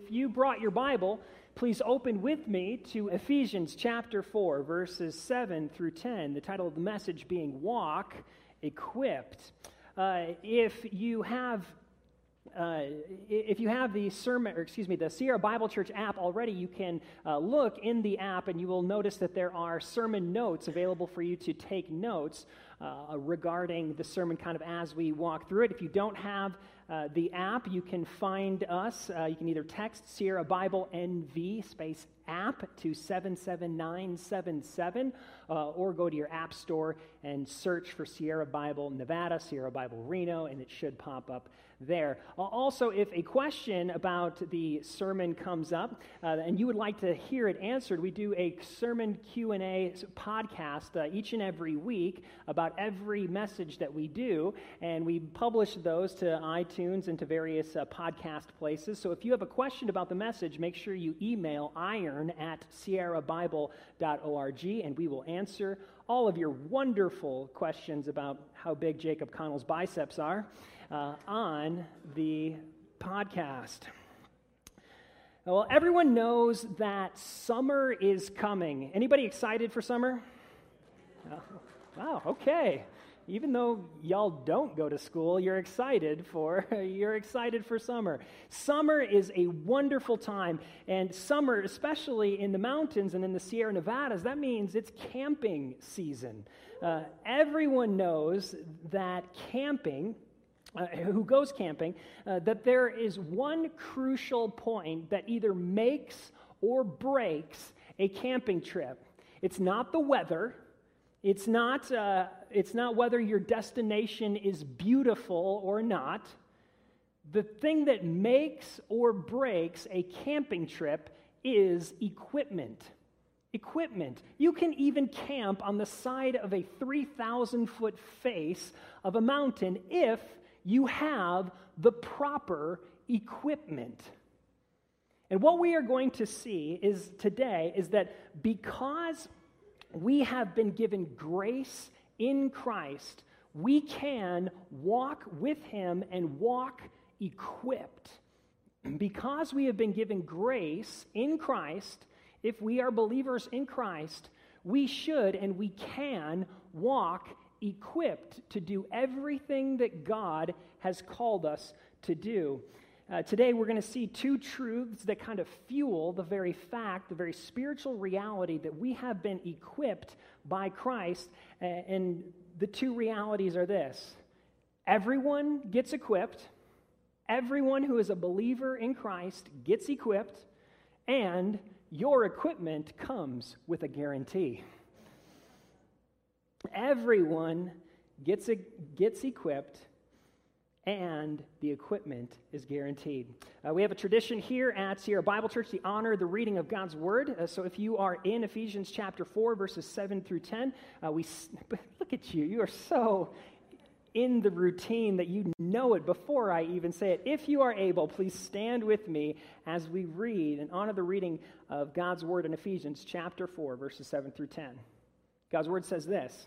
If you brought your Bible, please open with me to Ephesians chapter 4, verses 7 through 10. The title of the message being Walk Equipped. Uh, if you have uh, if you have the sermon, or excuse me, the Sierra Bible Church app already, you can uh, look in the app and you will notice that there are sermon notes available for you to take notes uh, regarding the sermon kind of as we walk through it. If you don't have uh, the app, you can find us. Uh, you can either text Sierra Bible NV space app to 77977 uh, or go to your app store and search for Sierra Bible Nevada, Sierra Bible Reno, and it should pop up there. Also, if a question about the sermon comes up uh, and you would like to hear it answered, we do a sermon Q&A podcast uh, each and every week about every message that we do, and we publish those to iTunes and to various uh, podcast places. So if you have a question about the message, make sure you email iron at sierrabible.org, and we will answer all of your wonderful questions about how big Jacob Connell's biceps are uh, on the podcast. Well, everyone knows that summer is coming. Anybody excited for summer? Oh, wow, okay. Even though y'all don't go to school, you're excited for you're excited for summer. Summer is a wonderful time, and summer, especially in the mountains and in the Sierra Nevadas, that means it's camping season. Uh, everyone knows that camping uh, who goes camping, uh, that there is one crucial point that either makes or breaks a camping trip. It's not the weather. It's not, uh, it's not whether your destination is beautiful or not. The thing that makes or breaks a camping trip is equipment. Equipment. You can even camp on the side of a 3,000 foot face of a mountain if you have the proper equipment. And what we are going to see is today is that because we have been given grace in Christ, we can walk with him and walk equipped. Because we have been given grace in Christ, if we are believers in Christ, we should and we can walk equipped to do everything that God has called us to do. Uh, today, we're going to see two truths that kind of fuel the very fact, the very spiritual reality that we have been equipped by Christ. And the two realities are this everyone gets equipped, everyone who is a believer in Christ gets equipped, and your equipment comes with a guarantee. Everyone gets, a, gets equipped, and the equipment is guaranteed. Uh, we have a tradition here at Sierra Bible Church to honor the reading of God's Word. Uh, so if you are in Ephesians chapter 4, verses 7 through 10, uh, we look at you. You are so in the routine that you know it before I even say it. If you are able, please stand with me as we read and honor the reading of God's Word in Ephesians chapter 4, verses 7 through 10. God's Word says this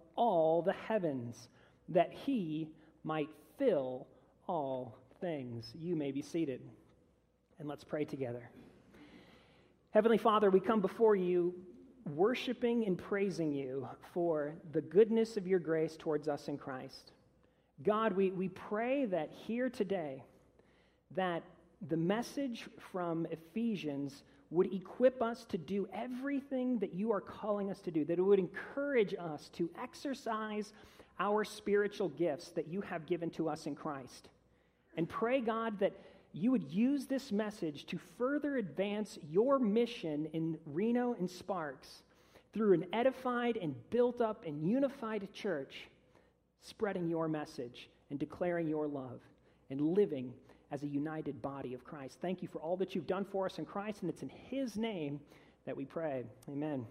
all the heavens, that he might fill all things. You may be seated. And let's pray together. Heavenly Father, we come before you worshiping and praising you for the goodness of your grace towards us in Christ. God, we, we pray that here today, that the message from Ephesians would equip us to do everything that you are calling us to do, that it would encourage us to exercise our spiritual gifts that you have given to us in Christ. And pray, God, that you would use this message to further advance your mission in Reno and Sparks through an edified and built up and unified church, spreading your message and declaring your love and living as a united body of Christ. Thank you for all that you've done for us in Christ, and it's in His name that we pray. Amen.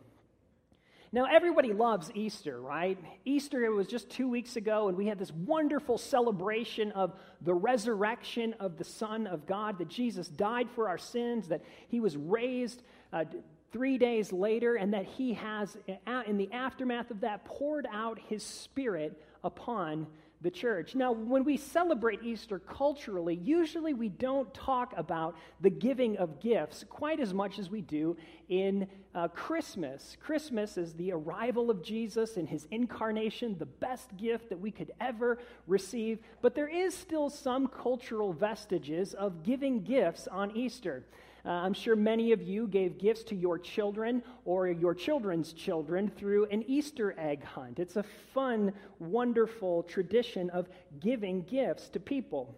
Now, everybody loves Easter, right? Easter, it was just two weeks ago, and we had this wonderful celebration of the resurrection of the Son of God, that Jesus died for our sins, that he was raised uh, three days later, and that he has, uh, in the aftermath of that, poured out his Spirit upon the church. Now, when we celebrate Easter culturally, usually we don't talk about the giving of gifts quite as much as we do in uh, Christmas. Christmas is the arrival of Jesus and his incarnation, the best gift that we could ever receive. But there is still some cultural vestiges of giving gifts on Easter. Uh, I'm sure many of you gave gifts to your children or your children's children through an Easter egg hunt. It's a fun, wonderful tradition of giving gifts to people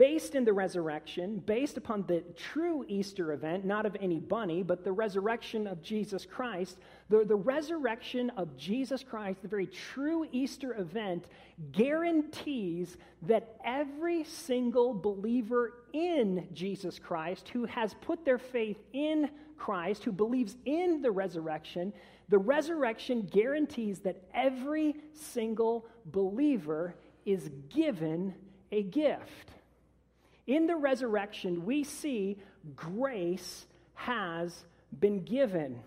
based in the resurrection, based upon the true Easter event, not of any bunny, but the resurrection of Jesus Christ, the, the resurrection of Jesus Christ, the very true Easter event, guarantees that every single believer in Jesus Christ who has put their faith in Christ, who believes in the resurrection, the resurrection guarantees that every single believer is given a gift. In the resurrection, we see grace has been given.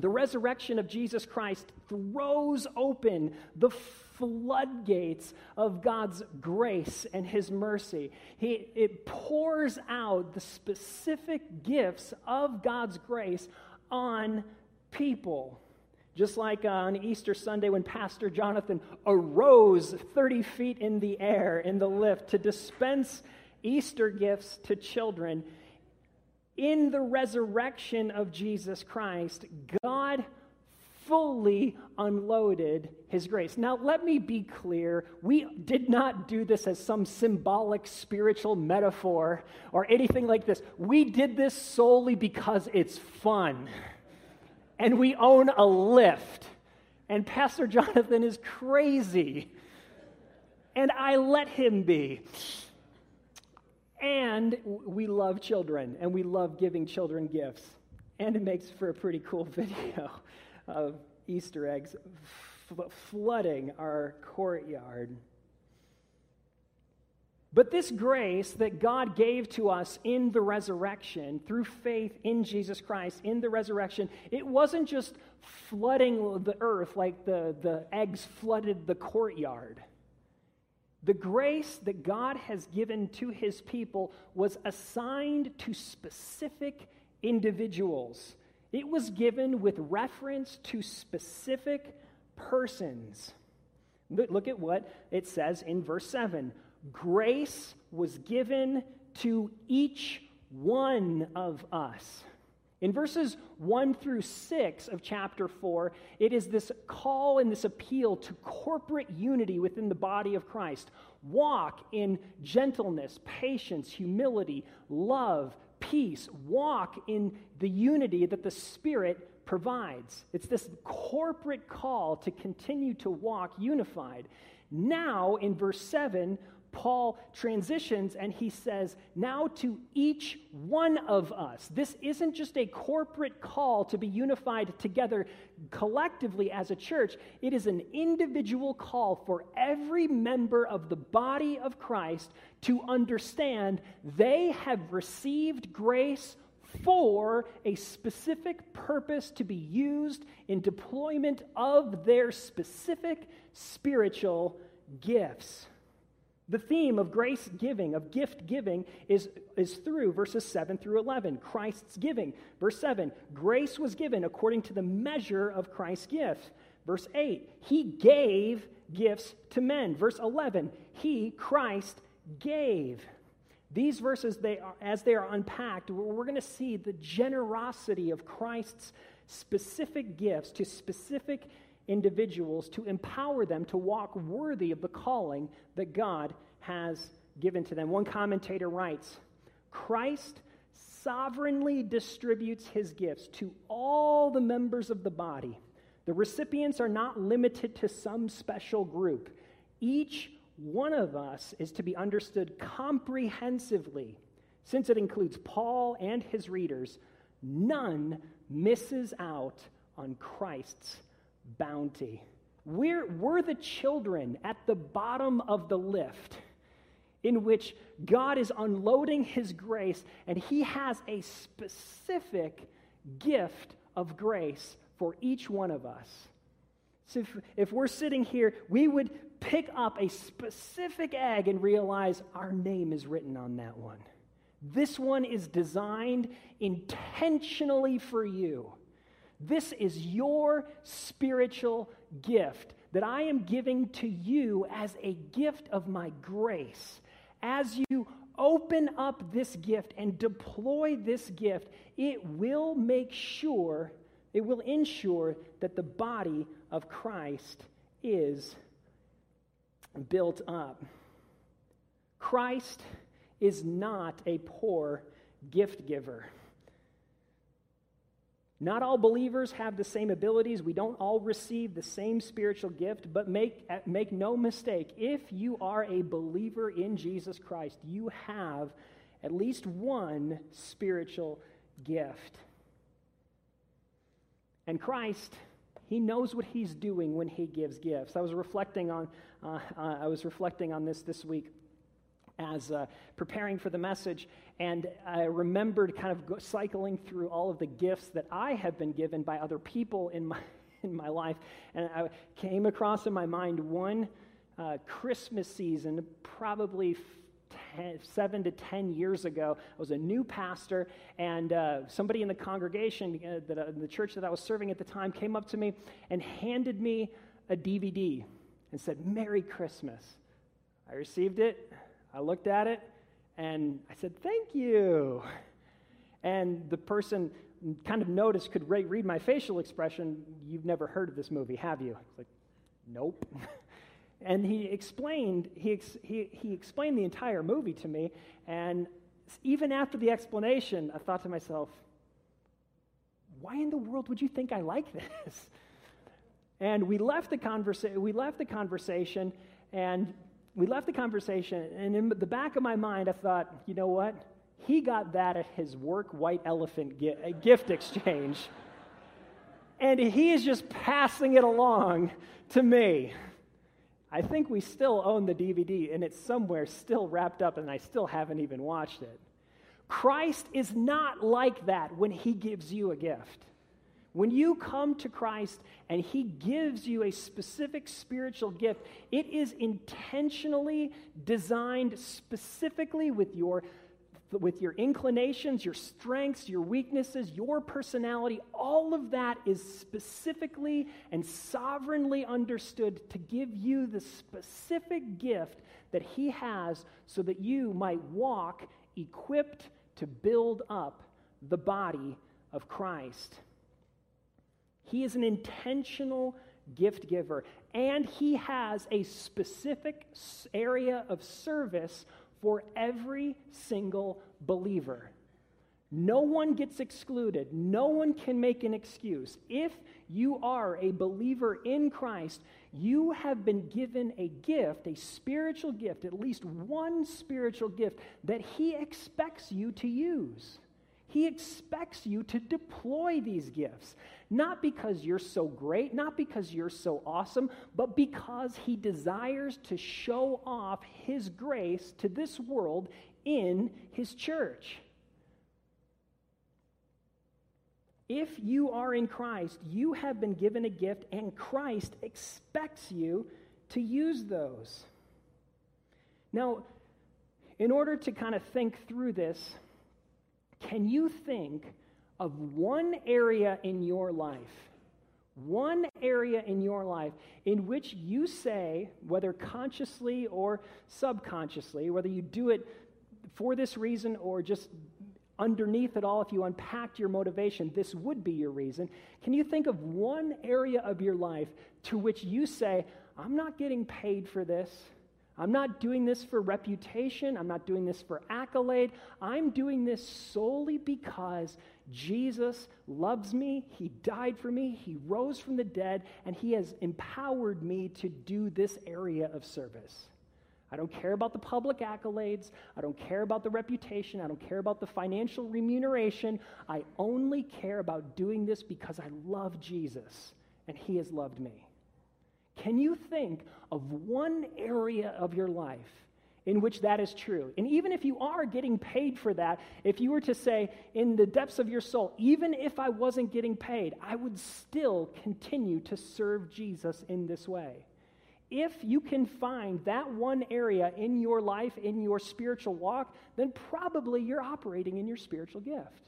The resurrection of Jesus Christ throws open the floodgates of God's grace and His mercy. He, it pours out the specific gifts of God's grace on people. Just like on Easter Sunday when Pastor Jonathan arose 30 feet in the air in the lift to dispense Easter gifts to children. In the resurrection of Jesus Christ, God fully unloaded his grace. Now, let me be clear. We did not do this as some symbolic spiritual metaphor or anything like this. We did this solely because it's fun. And we own a lift. And Pastor Jonathan is crazy. And I let him be. And we love children, and we love giving children gifts. And it makes for a pretty cool video of Easter eggs f- flooding our courtyard. But this grace that God gave to us in the resurrection, through faith in Jesus Christ, in the resurrection, it wasn't just flooding the earth like the, the eggs flooded the courtyard. The grace that God has given to his people was assigned to specific individuals. It was given with reference to specific persons. Look at what it says in verse 7 Grace was given to each one of us. In verses 1 through 6 of chapter 4, it is this call and this appeal to corporate unity within the body of Christ. Walk in gentleness, patience, humility, love, peace. Walk in the unity that the Spirit provides. It's this corporate call to continue to walk unified. Now, in verse 7, Paul transitions and he says, Now to each one of us. This isn't just a corporate call to be unified together collectively as a church, it is an individual call for every member of the body of Christ to understand they have received grace for a specific purpose to be used in deployment of their specific spiritual gifts. The theme of grace giving, of gift giving, is, is through verses 7 through 11. Christ's giving. Verse 7 grace was given according to the measure of Christ's gift. Verse 8 he gave gifts to men. Verse 11 he, Christ, gave. These verses, they are, as they are unpacked, we're going to see the generosity of Christ's specific gifts to specific individuals to empower them to walk worthy of the calling that God has given to them. One commentator writes Christ sovereignly distributes his gifts to all the members of the body. The recipients are not limited to some special group. Each one of us is to be understood comprehensively, since it includes Paul and his readers, none misses out on Christ's bounty. We're, we're the children at the bottom of the lift in which God is unloading his grace, and he has a specific gift of grace for each one of us. So if, if we're sitting here, we would pick up a specific egg and realize our name is written on that one. This one is designed intentionally for you. This is your spiritual gift that I am giving to you as a gift of my grace. As you open up this gift and deploy this gift, it will make sure, it will ensure that the body of Christ is built up. Christ is not a poor gift giver. Not all believers have the same abilities. We don't all receive the same spiritual gift, but make, make no mistake, if you are a believer in Jesus Christ, you have at least one spiritual gift. And Christ, he knows what he's doing when he gives gifts. I was reflecting on, uh, uh, I was reflecting on this this week as uh, preparing for the message, and I remembered kind of cycling through all of the gifts that I have been given by other people in my in my life, and I came across in my mind one uh, Christmas season, probably. Ten, seven to ten years ago, I was a new pastor, and uh, somebody in the congregation, uh, that, uh, the church that I was serving at the time, came up to me and handed me a DVD and said, Merry Christmas. I received it, I looked at it and I said, Thank you. And the person kind of noticed, could read my facial expression. You've never heard of this movie, have you? It's like, Nope. and he explained, he, ex- he, he explained the entire movie to me. And even after the explanation, I thought to myself, why in the world would you think I like this? And we left the, conversa- we left the conversation, and we left the conversation, and in the back of my mind, I thought, you know what? He got that at his work white elephant uh, gift exchange. and he is just passing it along to me. I think we still own the DVD, and it's somewhere still wrapped up, and I still haven't even watched it. Christ is not like that when he gives you a gift. When you come to Christ and He gives you a specific spiritual gift, it is intentionally designed specifically with your with your inclinations, your strengths, your weaknesses, your personality, all of that is specifically and sovereignly understood to give you the specific gift that He has so that you might walk equipped to build up the body of Christ. He is an intentional gift giver, and he has a specific area of service for every single believer. No one gets excluded. No one can make an excuse. If you are a believer in Christ, you have been given a gift, a spiritual gift, at least one spiritual gift that He expects you to use. He expects you to deploy these gifts. Not because you're so great, not because you're so awesome, but because He desires to show off His grace to this world in His church. If you are in Christ, you have been given a gift, and Christ expects you to use those. Now, in order to kind of think through this, can you think of one area in your life, one area in your life in which you say, whether consciously or subconsciously, whether you do it for this reason or just underneath it all, if you unpacked your motivation, this would be your reason. Can you think of one area of your life to which you say, I'm not getting paid for this? I'm not doing this for reputation. I'm not doing this for accolade. I'm doing this solely because Jesus loves me. He died for me. He rose from the dead, and He has empowered me to do this area of service. I don't care about the public accolades. I don't care about the reputation. I don't care about the financial remuneration. I only care about doing this because I love Jesus and he has loved me. Can you think of one area of your life in which that is true? And even if you are getting paid for that, if you were to say in the depths of your soul, even if I wasn't getting paid, I would still continue to serve Jesus in this way. If you can find that one area in your life, in your spiritual walk, then probably you're operating in your spiritual gift.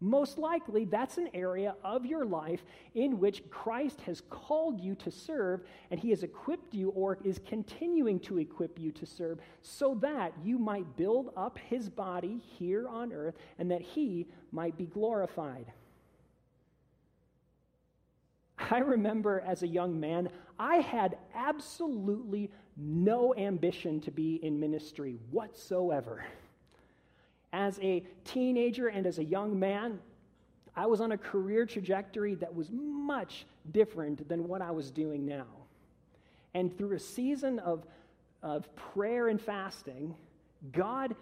Most likely, that's an area of your life in which Christ has called you to serve, and He has equipped you or is continuing to equip you to serve so that you might build up His body here on earth and that He might be glorified. I remember as a young man, I had absolutely no ambition to be in ministry whatsoever. As a teenager and as a young man, I was on a career trajectory that was much different than what I was doing now. And through a season of, of prayer and fasting, God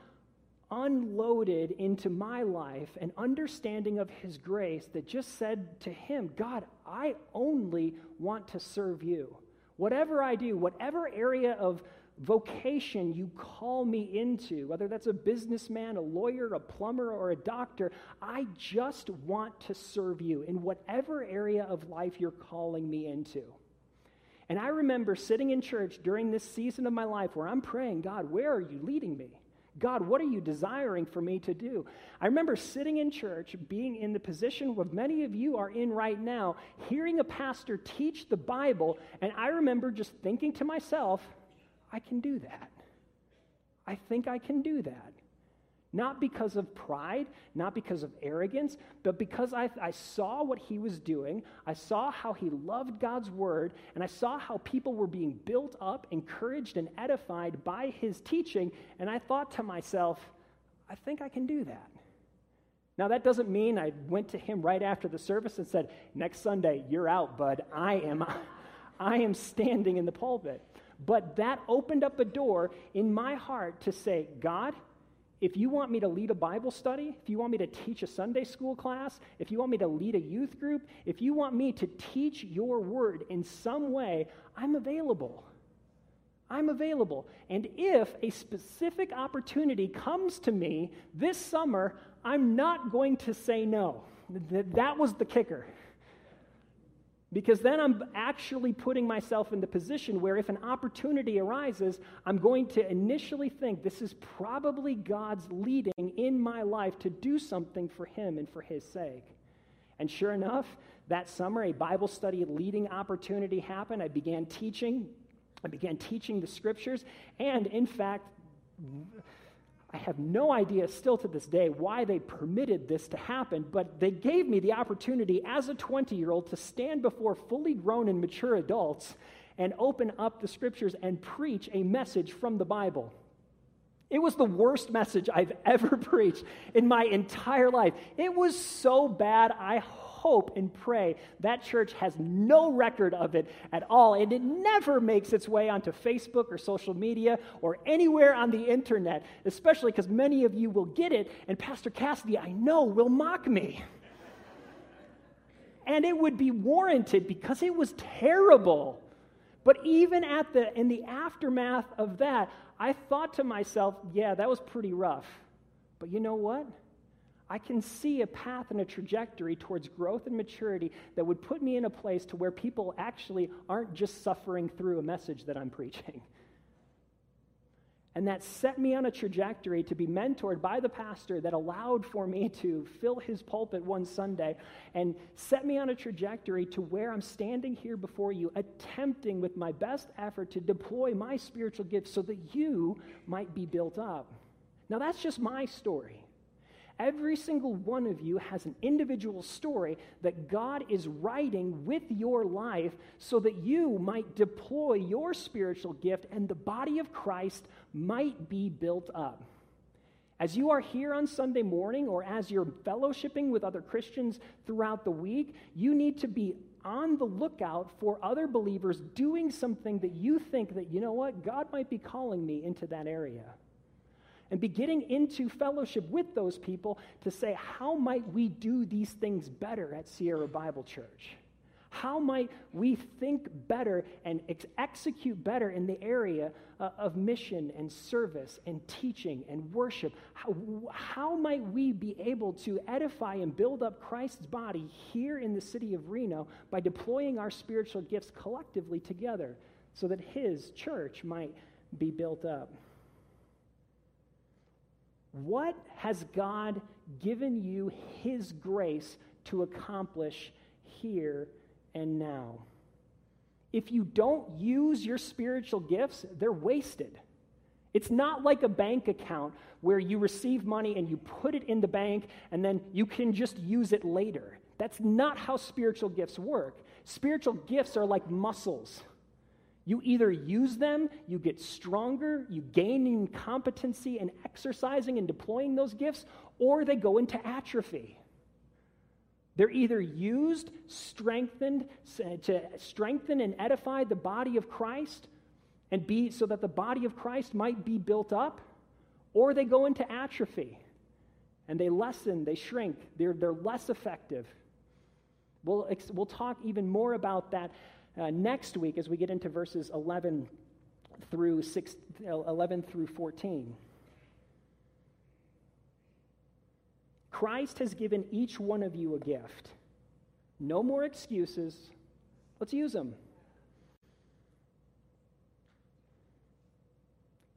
unloaded into my life an understanding of His grace that just said to Him, God, I only want to serve you. Whatever I do, whatever area of vocation you call me into, whether that's a businessman, a lawyer, a plumber, or a doctor, I just want to serve you in whatever area of life you're calling me into. And I remember sitting in church during this season of my life where I'm praying, God, where are you leading me? God, what are you desiring for me to do? I remember sitting in church, being in the position where many of you are in right now, hearing a pastor teach the Bible, and I remember just thinking to myself, I can do that. I think I can do that. Not because of pride, not because of arrogance, but because I, I, saw what he was doing. I saw how he loved God's word, and I saw how people were being built up, encouraged, and edified by his teaching. And I thought to myself, I think I can do that. Now, that doesn't mean I went to him right after the service and said, Next Sunday, you're out, bud. I am, I am standing in the pulpit. But that opened up a door in my heart to say, God, if you want me to lead a Bible study, if you want me to teach a Sunday school class, if you want me to lead a youth group, if you want me to teach your word in some way, I'm available. I'm available. And if a specific opportunity comes to me this summer, I'm not going to say no. That was the kicker. Because then I'm actually putting myself in the position where if an opportunity arises, I'm going to initially think this is probably God's leading in my life to do something for Him and for His sake. And sure enough, that summer, a Bible study leading opportunity happened. I began teaching. I began teaching the scriptures. And in fact, I have no idea still to this day why they permitted this to happen, but they gave me the opportunity as a 20 year old to stand before fully grown and mature adults and open up the scriptures and preach a message from the Bible. It was the worst message I've ever preached in my entire life. It was so bad, I hope and pray that church has no record of it at all, and it never makes its way onto Facebook or social media or anywhere on the internet, especially because many of you will get it, and Pastor Cassidy, I know, will mock me. and it would be warranted because it was terrible. But even at the in the aftermath of that, I thought to myself, yeah, that was pretty rough. But you know what? I can see a path and a trajectory towards growth and maturity that would put me in a place to where people actually aren't just suffering through a message that I'm preaching. And that set me on a trajectory to be mentored by the pastor that allowed for me to fill his pulpit one Sunday and set me on a trajectory to where I'm standing here before you, attempting with my best effort to deploy my spiritual gifts so that you might be built up. Now, that's just my story. Every single one of you has an individual story that God is writing with your life so that you might deploy your spiritual gift and the body of Christ might be built up. As you are here on Sunday morning or as you're fellowshipping with other Christians throughout the week, you need to be on the lookout for other believers doing something that you think that, you know what, God might be calling me into that area. And be getting into fellowship with those people to say, how might we do these things better at Sierra Bible Church? How might we think better and ex- execute better in the area uh, of mission and service and teaching and worship? How, how might we be able to edify and build up Christ's body here in the city of Reno by deploying our spiritual gifts collectively together so that his church might be built up? What has God given you his grace to accomplish here and now. If you don't use your spiritual gifts, they're wasted. It's not like a bank account where you receive money and you put it in the bank and then you can just use it later. That's not how spiritual gifts work. Spiritual gifts are like muscles. You either use them, you get stronger, you gain in competency and exercising and deploying those gifts, or they go into atrophy. They're either used, strengthened to strengthen and edify the body of Christ and be so that the body of Christ might be built up, or they go into atrophy and they lessen, they shrink, they're, they're less effective. We'll, we'll talk even more about that uh, next week as we get into verses 11 through 6, 11 through 14. Christ has given each one of you a gift. No more excuses. Let's use them.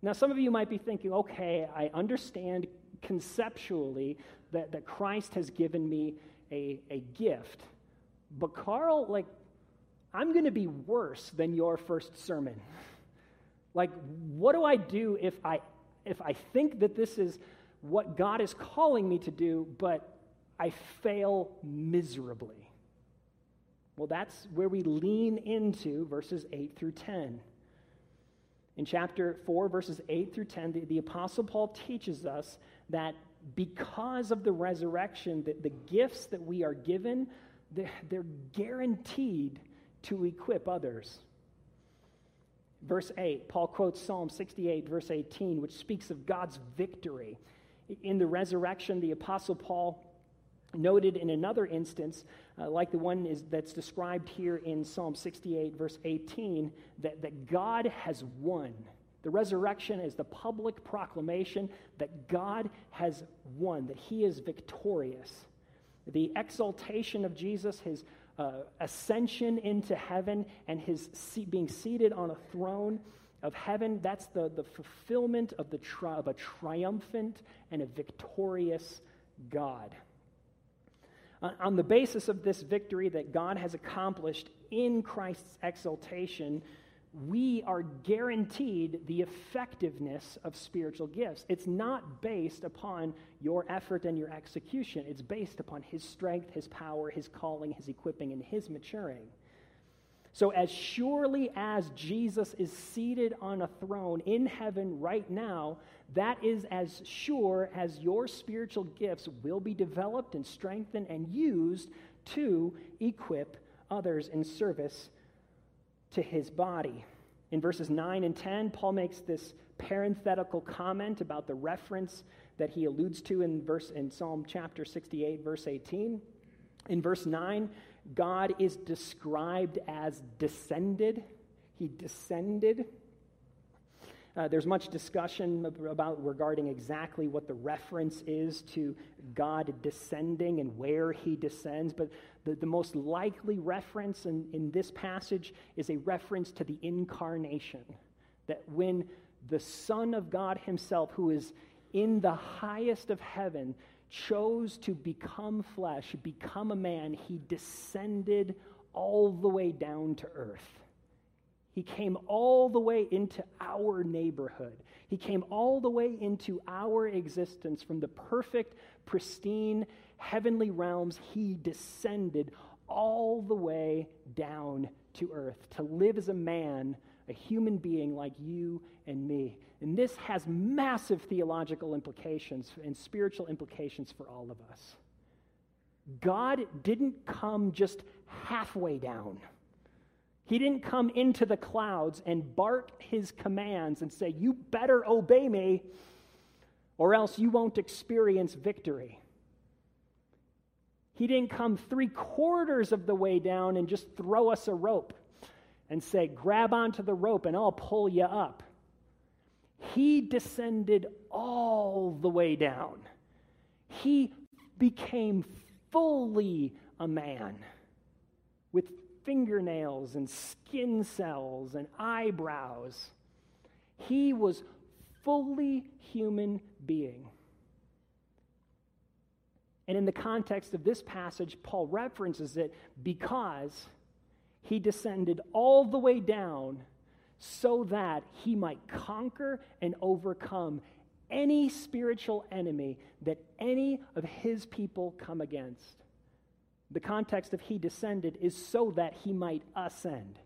Now, some of you might be thinking, okay, I understand conceptually that, that Christ has given me a, a gift. But, Carl, like, I'm going to be worse than your first sermon. Like, what do I do if I, if I think that this is what God is calling me to do, but I fail miserably. Well, that's where we lean into verses 8 through 10. In chapter 4, verses 8 through 10, the, the Apostle Paul teaches us that because of the resurrection, that the gifts that we are given, they're, they're guaranteed to equip others. Verse 8, Paul quotes Psalm 68, verse 18, which speaks of God's victory in the resurrection, the Apostle Paul noted in another instance, uh, like the one is, that's described here in Psalm 68, verse 18, that, that God has won. The resurrection is the public proclamation that God has won, that he is victorious. The exaltation of Jesus, his uh, ascension into heaven, and his being seated on a throne of heaven, that's the, the fulfillment of, the tri- of a triumphant and a victorious God. Uh, on the basis of this victory that God has accomplished in Christ's exaltation, we are guaranteed the effectiveness of spiritual gifts. It's not based upon your effort and your execution, it's based upon His strength, His power, His calling, His equipping, and His maturing. So, as surely as Jesus is seated on a throne in heaven right now, that is as sure as your spiritual gifts will be developed and strengthened and used to equip others in service to his body. In verses 9 and 10, Paul makes this parenthetical comment about the reference that he alludes to in verse in Psalm chapter 68 verse 18. In verse 9, God is described as descended. He descended. Uh, there's much discussion about regarding exactly what the reference is to God descending and where he descends, but the, the most likely reference in, in this passage is a reference to the incarnation. That when the Son of God himself, who is in the highest of heaven, chose to become flesh, become a man, he descended all the way down to earth. He came all the way into our neighborhood. He came all the way into our existence from the perfect, pristine, heavenly realms. He descended all the way down to earth to live as a man, a human being like you and me. And this has massive theological implications and spiritual implications for all of us. God didn't come just halfway down. He didn't come into the clouds and bark his commands and say, You better obey me, or else you won't experience victory. He didn't come three quarters of the way down and just throw us a rope and say, Grab onto the rope and I'll pull you up. He descended all the way down. He became fully a man with fingernails and skin cells and eyebrows. He was fully human being. And in the context of this passage, Paul references it because he descended all the way down so that he might conquer and overcome any spiritual enemy that any of his people come against. The context of he descended is so that he might ascend.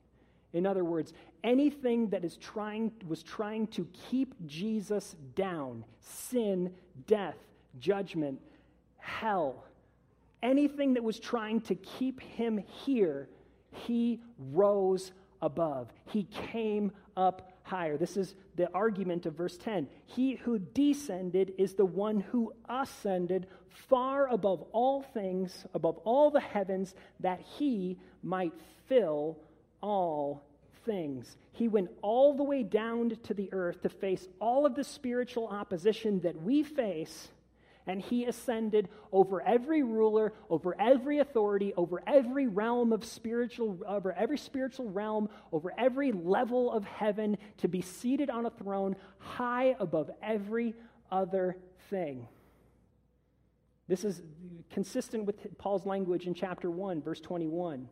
In other words, anything that is trying, was trying to keep Jesus down sin, death, judgment, hell anything that was trying to keep him here, he rose above. He came up higher. This is the argument of verse 10. He who descended is the one who ascended far above all things, above all the heavens, that he might fill all things. He went all the way down to the earth to face all of the spiritual opposition that we face and he ascended over every ruler, over every authority, over every realm of spiritual, over every spiritual realm, over every level of heaven to be seated on a throne high above every other thing. This is consistent with Paul's language in chapter 1, verse 21.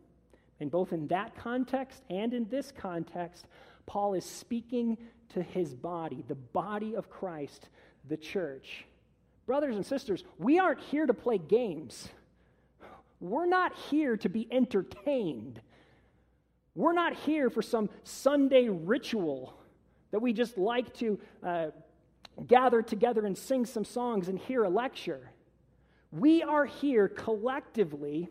And both in that context and in this context, Paul is speaking to his body, the body of Christ, the church. Brothers and sisters, we aren't here to play games. We're not here to be entertained. We're not here for some Sunday ritual that we just like to uh, gather together and sing some songs and hear a lecture. We are here collectively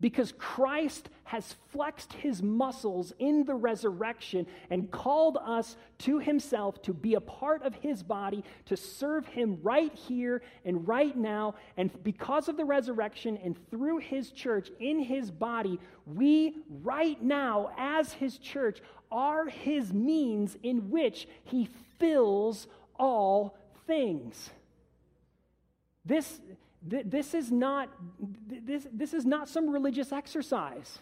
because Christ has flexed his muscles in the resurrection and called us to himself to be a part of his body, to serve him right here and right now. And because of the resurrection and through his church in his body, we right now, as his church, are his means in which he fills all things. This this is not this, this is not some religious exercise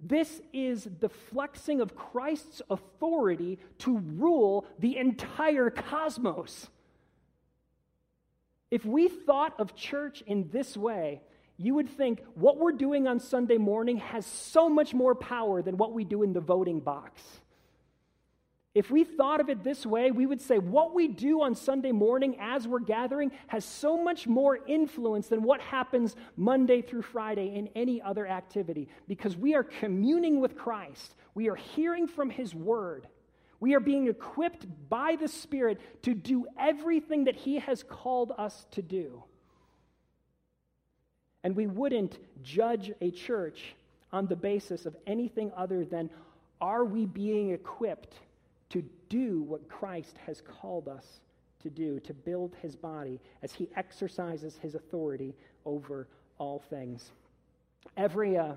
this is the flexing of christ's authority to rule the entire cosmos. If we thought of church in this way you would think what we're doing on sunday morning has so much more power than what we do in the voting box if we thought of it this way, we would say what we do on Sunday morning as we're gathering has so much more influence than what happens Monday through Friday in any other activity because we are communing with Christ. We are hearing from His Word. We are being equipped by the Spirit to do everything that He has called us to do. And we wouldn't judge a church on the basis of anything other than are we being equipped to do what Christ has called us to do, to build his body as he exercises his authority over all things. Every, uh,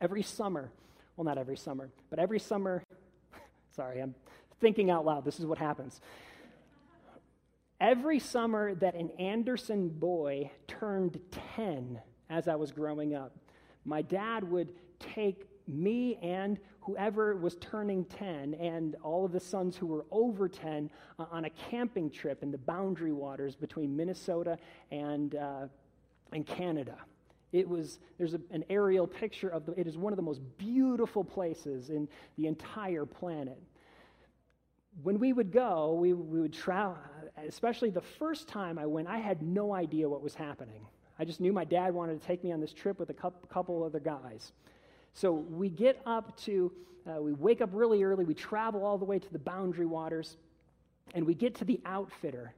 every summer, well, not every summer, but every summer, sorry, I'm thinking out loud. This is what happens. Every summer that an Anderson boy turned 10 as I was growing up, my dad would take me and whoever was turning 10 and all of the sons who were over 10 uh, on a camping trip in the boundary waters between Minnesota and, uh, and Canada. It was, there's a, an aerial picture of the, it is one of the most beautiful places in the entire planet. When we would go, we, we would travel, especially the first time I went, I had no idea what was happening. I just knew my dad wanted to take me on this trip with a couple other guys. So we get up to, uh, we wake up really early, we travel all the way to the boundary waters, and we get to the outfitter.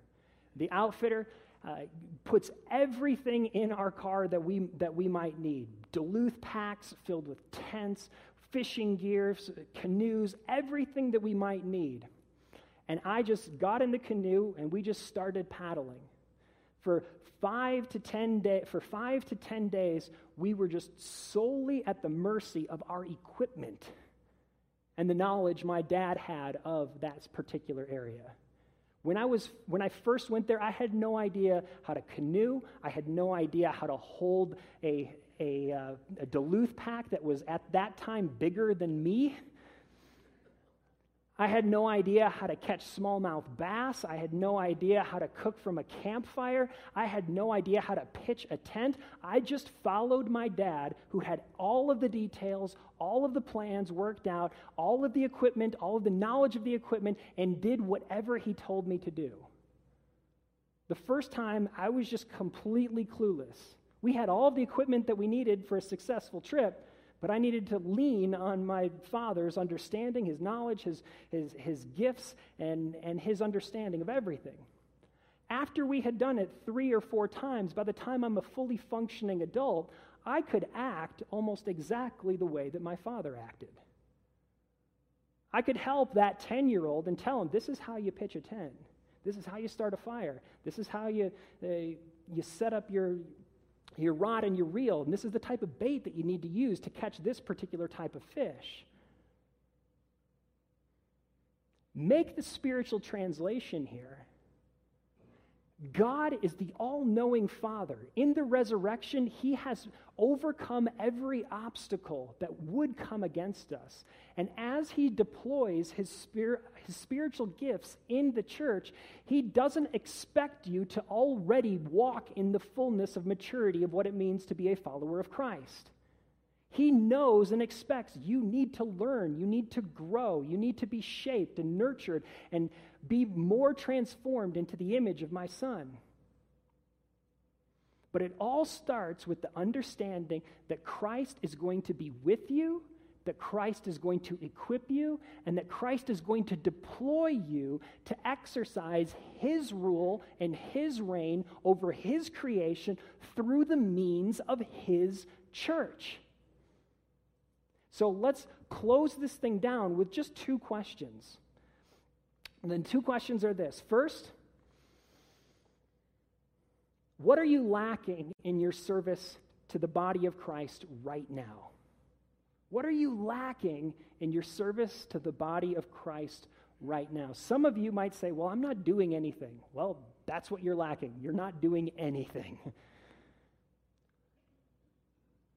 The outfitter uh, puts everything in our car that we, that we might need Duluth packs filled with tents, fishing gears, canoes, everything that we might need. And I just got in the canoe and we just started paddling. For five to ten day, for five to ten days, we were just solely at the mercy of our equipment and the knowledge my dad had of that particular area. When I, was, when I first went there, I had no idea how to canoe. I had no idea how to hold a, a, uh, a Duluth pack that was at that time bigger than me. I had no idea how to catch smallmouth bass. I had no idea how to cook from a campfire. I had no idea how to pitch a tent. I just followed my dad, who had all of the details, all of the plans worked out, all of the equipment, all of the knowledge of the equipment, and did whatever he told me to do. The first time, I was just completely clueless. We had all of the equipment that we needed for a successful trip, but I needed to lean on my father's understanding, his knowledge, his, his, his gifts, and, and his understanding of everything. After we had done it three or four times, by the time I'm a fully functioning adult, I could act almost exactly the way that my father acted. I could help that 10 year old and tell him, this is how you pitch a tent. This is how you start a fire. This is how you, uh, you set up your, your rod and your reel, and this is the type of bait that you need to use to catch this particular type of fish. Make the spiritual translation here. God is the all knowing Father. In the resurrection, He has overcome every obstacle that would come against us. And as He deploys His, spirit, his spiritual gifts in the church, He doesn't expect you to already walk in the fullness of maturity of what it means to be a follower of Christ. He knows and expects you need to learn, you need to grow, you need to be shaped and nurtured and be more transformed into the image of my Son. But it all starts with the understanding that Christ is going to be with you, that Christ is going to equip you, and that Christ is going to deploy you to exercise his rule and his reign over his creation through the means of his church. So let's close this thing down with just two questions. And then two questions are this. First, what are you lacking in your service to the body of Christ right now? What are you lacking in your service to the body of Christ right now? Some of you might say, Well, I'm not doing anything. Well, that's what you're lacking. You're not doing anything.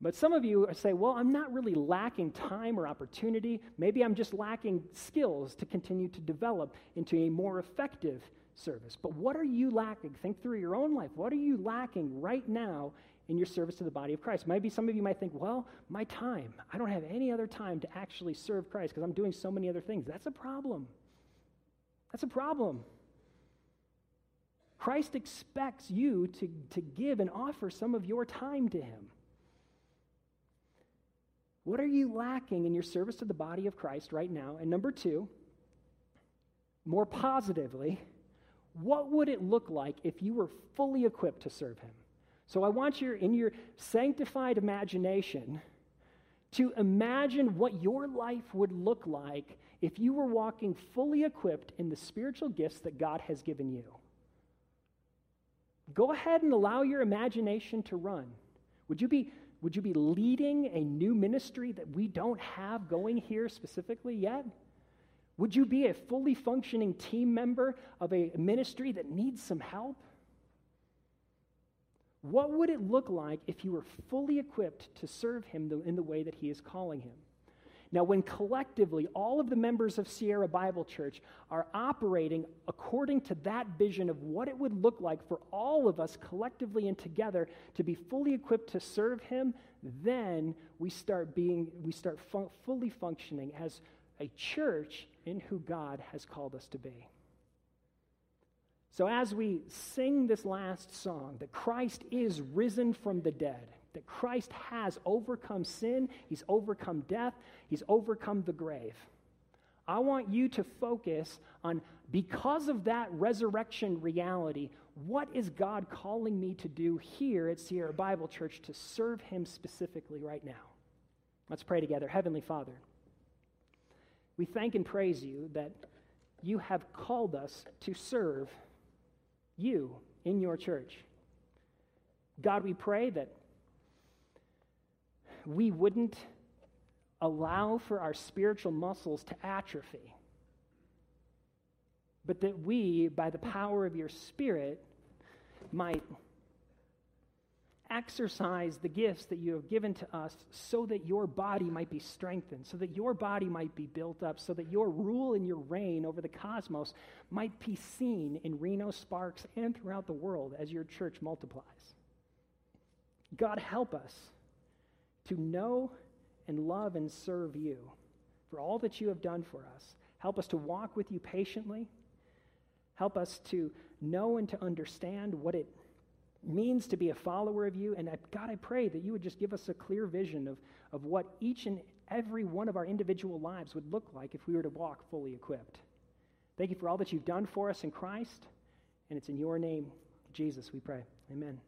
But some of you say, Well, I'm not really lacking time or opportunity. Maybe I'm just lacking skills to continue to develop into a more effective service. But what are you lacking? Think through your own life. What are you lacking right now in your service to the body of Christ? Maybe some of you might think, well, my time. I don't have any other time to actually serve Christ because I'm doing so many other things. That's a problem. That's a problem. Christ expects you to, to give and offer some of your time to Him. What are you lacking in your service to the body of Christ right now? And number two, more positively, what would it look like if you were fully equipped to serve him? So I want you, in your sanctified imagination, to imagine what your life would look like if you were walking fully equipped in the spiritual gifts that God has given you. Go ahead and allow your imagination to run. Would you be, would you be leading a new ministry that we don't have going here specifically yet? Would you be a fully functioning team member of a ministry that needs some help? What would it look like if you were fully equipped to serve Him in the way that He is calling Him? Now, when collectively all of the members of Sierra Bible Church are operating according to that vision of what it would look like for all of us collectively and together to be fully equipped to serve Him, then we start being, we start fu- fully functioning as a church in who God has called us to be. So, as we sing this last song, that Christ is risen from the dead, that Christ has overcome sin, he's overcome death, he's overcome the grave. I want you to focus on, because of that resurrection reality, what is God calling me to do here at Sierra Bible Church to serve Him specifically right now? Let's pray together. Heavenly Father, we thank and praise you that you have called us to serve you in your church. God, we pray that we wouldn't allow for our spiritual muscles to atrophy, but that we, by the power of your Spirit, might exercise the gifts that you have given to us so that your body might be strengthened, so that your body might be built up, so that your rule and your reign over the cosmos might be seen in Reno, Sparks, and throughout the world as your church multiplies. God, help us to know and love and serve you for all that you have done for us. Help us to walk with you patiently. Help us to know and to understand what it means to be a follower of you. And God, I pray that you would just give us a clear vision of, of what each and every one of our individual lives would look like if we were to walk fully equipped. Thank you for all that you've done for us in Christ. And it's in your name, Jesus, we pray. Amen.